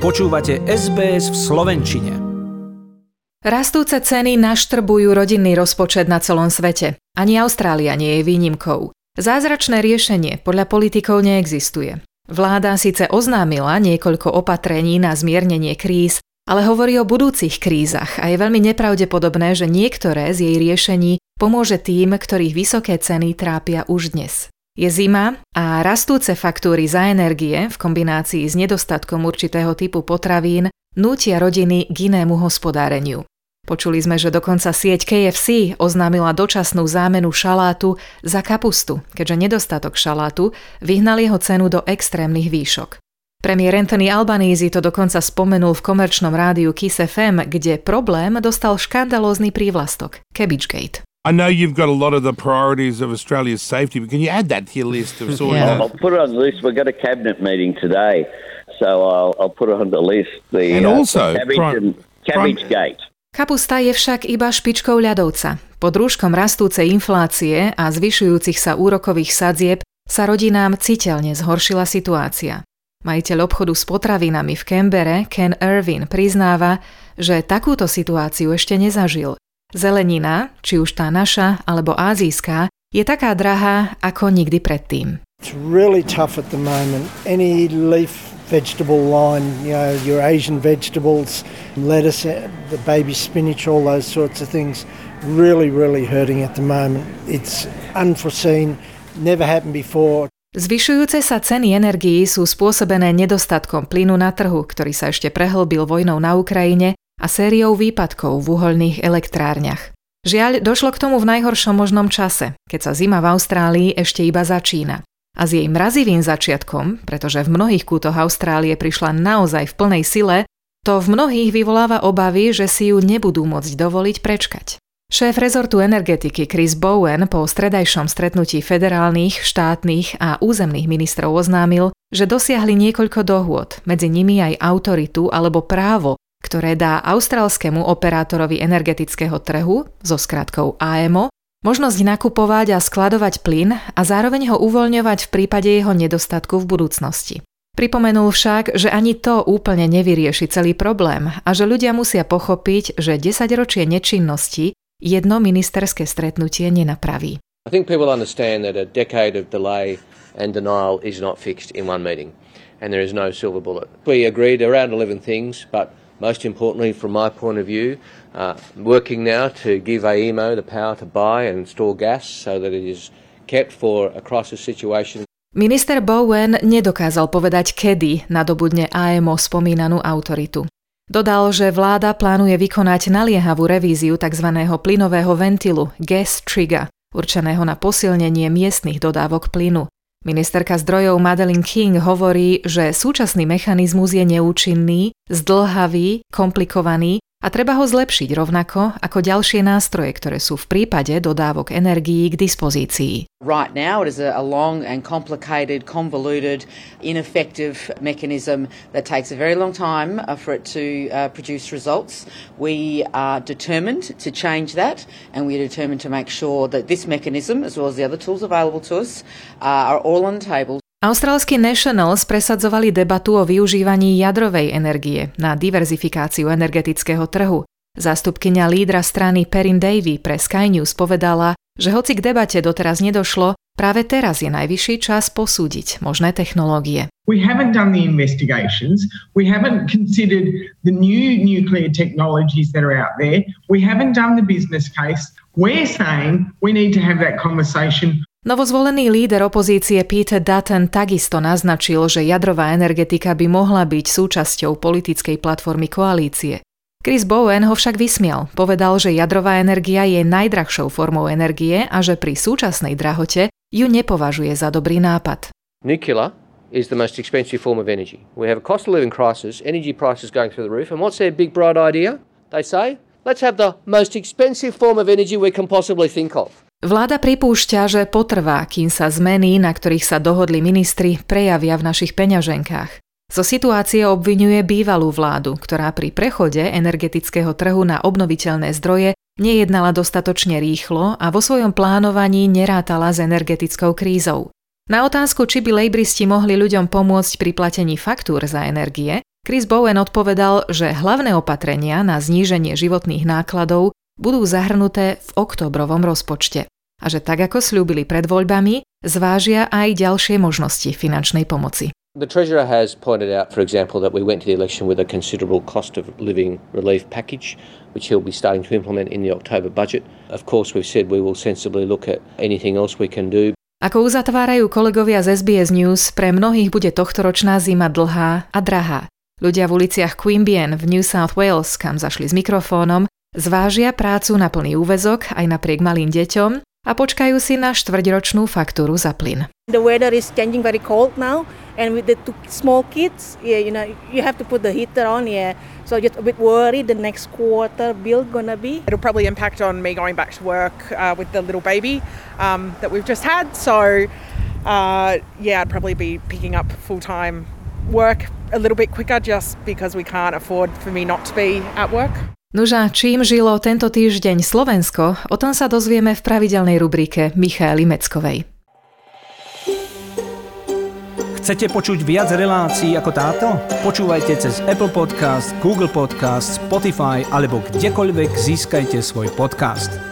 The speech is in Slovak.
Počúvate SBS v Slovenčine. Rastúce ceny naštrbujú rodinný rozpočet na celom svete. Ani Austrália nie je výnimkou. Zázračné riešenie podľa politikov neexistuje. Vláda síce oznámila niekoľko opatrení na zmiernenie kríz, ale hovorí o budúcich krízach a je veľmi nepravdepodobné, že niektoré z jej riešení pomôže tým, ktorých vysoké ceny trápia už dnes. Je zima a rastúce faktúry za energie v kombinácii s nedostatkom určitého typu potravín nútia rodiny k inému hospodáreniu. Počuli sme, že dokonca sieť KFC oznámila dočasnú zámenu šalátu za kapustu, keďže nedostatok šalátu vyhnal jeho cenu do extrémnych výšok. Premiér Anthony Albanese to dokonca spomenul v komerčnom rádiu Kiss FM, kde problém dostal škandalózny prívlastok – Cabbagebate. I know you've got a lot of the priorities of Australia's safety, but can you add that to your list of sorting yeah. I'll put it on the list. We've got a cabinet meeting today, so I'll, I'll put it on the list. The And uh, also, cabbage, pri- and, cabbage gate. Kapusta je však iba špičkou ľadovca. Pod rúškom rastúcej inflácie a zvyšujúcich sa úrokových sadzieb sa rodinám citeľne zhoršila situácia. Majiteľ obchodu s potravinami v Kembere, Ken Irvin, priznáva, že takúto situáciu ešte nezažil. Zelenina, či už tá naša alebo ázijská, je taká drahá ako nikdy predtým. It's really tough at the moment. Any leaf vegetable line, you know, your Asian vegetables, lettuce, the baby spinach, all those sorts of things, really, really hurting at the moment. It's unforeseen, never happened before. Zvyšujúce sa ceny energií sú spôsobené nedostatkom plynu na trhu, ktorý sa ešte prehlbil vojnou na Ukrajine a sériou výpadkov v uhoľných elektrárniach. Žiaľ, došlo k tomu v najhoršom možnom čase, keď sa zima v Austrálii ešte iba začína. A s jej mrazivým začiatkom, pretože v mnohých kútoch Austrálie prišla naozaj v plnej sile, to v mnohých vyvoláva obavy, že si ju nebudú môcť dovoliť prečkať. Šéf rezortu energetiky Chris Bowen po stredajšom stretnutí federálnych, štátnych a územných ministrov oznámil, že dosiahli niekoľko dohôd, medzi nimi aj autoritu alebo právo ktoré dá austrálskému operátorovi energetického trhu, so skratkou AMO, možnosť nakupovať a skladovať plyn a zároveň ho uvoľňovať v prípade jeho nedostatku v budúcnosti. Pripomenul však, že ani to úplne nevyrieši celý problém a že ľudia musia pochopiť, že 10 ročie nečinnosti jedno ministerské stretnutie nenapraví. I think people understand that a decade of delay and denial is not fixed in one meeting, and there is no silver bullet. We agreed around 11 things, but most importantly, from my point of view, uh, working now to give AEMO the power to buy and store gas so that it is kept for a crisis situation. Minister Bowen nedokázal povedať, kedy nadobudne AMO spomínanú autoritu. Dodal, že vláda plánuje vykonať naliehavú revíziu tzv. plynového ventilu gas trigger, určeného na posilnenie miestnych dodávok plynu. Ministerka zdrojov Madeline King hovorí, že súčasný mechanizmus je neúčinný, zdlhavý, komplikovaný a treba ho zlepšiť rovnako ako ďalšie nástroje, ktoré sú v prípade dodávok energií k dispozícii. Right now, it is a, long and complicated, convoluted, ineffective mechanism that takes a very long time uh, for it to uh, produce results. We are determined to change that, and we are determined to make sure that this mechanism, as well as the other tools available to us, uh, are all on the table Austrálsky Nationals presadzovali debatu o využívaní jadrovej energie na diverzifikáciu energetického trhu. Zástupkynia lídra strany Perin Davy pre Sky News povedala, že hoci k debate doteraz nedošlo, práve teraz je najvyšší čas posúdiť možné technológie. We haven't done the investigations. We haven't considered the new nuclear technologies that are out there. We haven't done the business case. We're saying we need to have that conversation Novozvolený líder opozície Peter Dutton takisto naznačil, že jadrová energetika by mohla byť súčasťou politickej platformy koalície. Chris Bowen ho však vysmial. Povedal, že jadrová energia je najdrahšou formou energie a že pri súčasnej drahote ju nepovažuje za dobrý nápad. Nuclear is the most expensive form of energy. We have a cost of living crisis, energy prices going through the roof, and what's their big bright idea? They say, let's have the most expensive form of energy we can possibly think of. Vláda pripúšťa, že potrvá, kým sa zmeny, na ktorých sa dohodli ministri, prejavia v našich peňaženkách. Zo situácie obvinuje bývalú vládu, ktorá pri prechode energetického trhu na obnoviteľné zdroje nejednala dostatočne rýchlo a vo svojom plánovaní nerátala s energetickou krízou. Na otázku, či by lejbristi mohli ľuďom pomôcť pri platení faktúr za energie, Chris Bowen odpovedal, že hlavné opatrenia na zníženie životných nákladov budú zahrnuté v oktobrovom rozpočte a že tak ako slúbili pred voľbami, zvážia aj ďalšie možnosti finančnej pomoci. The Treasurer has pointed out, for example, that we went to the election with a considerable cost of living relief package, which he'll be starting to implement in the October budget. Of course, we've said we will sensibly look at anything else we can do. Ako uzatvárajú kolegovia z SBS News, pre mnohých bude tohtoročná zima dlhá a drahá. Ľudia v uliciach Queanbeyan v New South Wales, kam zašli s mikrofónom, zvážia prácu na plný úvezok aj napriek malým deťom a počkajú si na štvrťročnú faktúru za plyn. The weather is changing very cold now and with the two small kids, yeah, you know, you have to put the heater on, yeah. So just a bit worried the next quarter bill gonna be. It'll probably impact on me going back to work uh, with the little baby um, that we've just had. So uh, yeah, I'd probably be picking up full time work a little bit quicker just because we can't afford for me not to be at work. Nuža, čím žilo tento týždeň Slovensko, o tom sa dozvieme v pravidelnej rubrike Michaely Meckovej. Chcete počuť viac relácií ako táto? Počúvajte cez Apple Podcast, Google Podcast, Spotify alebo kdekoľvek získajte svoj podcast.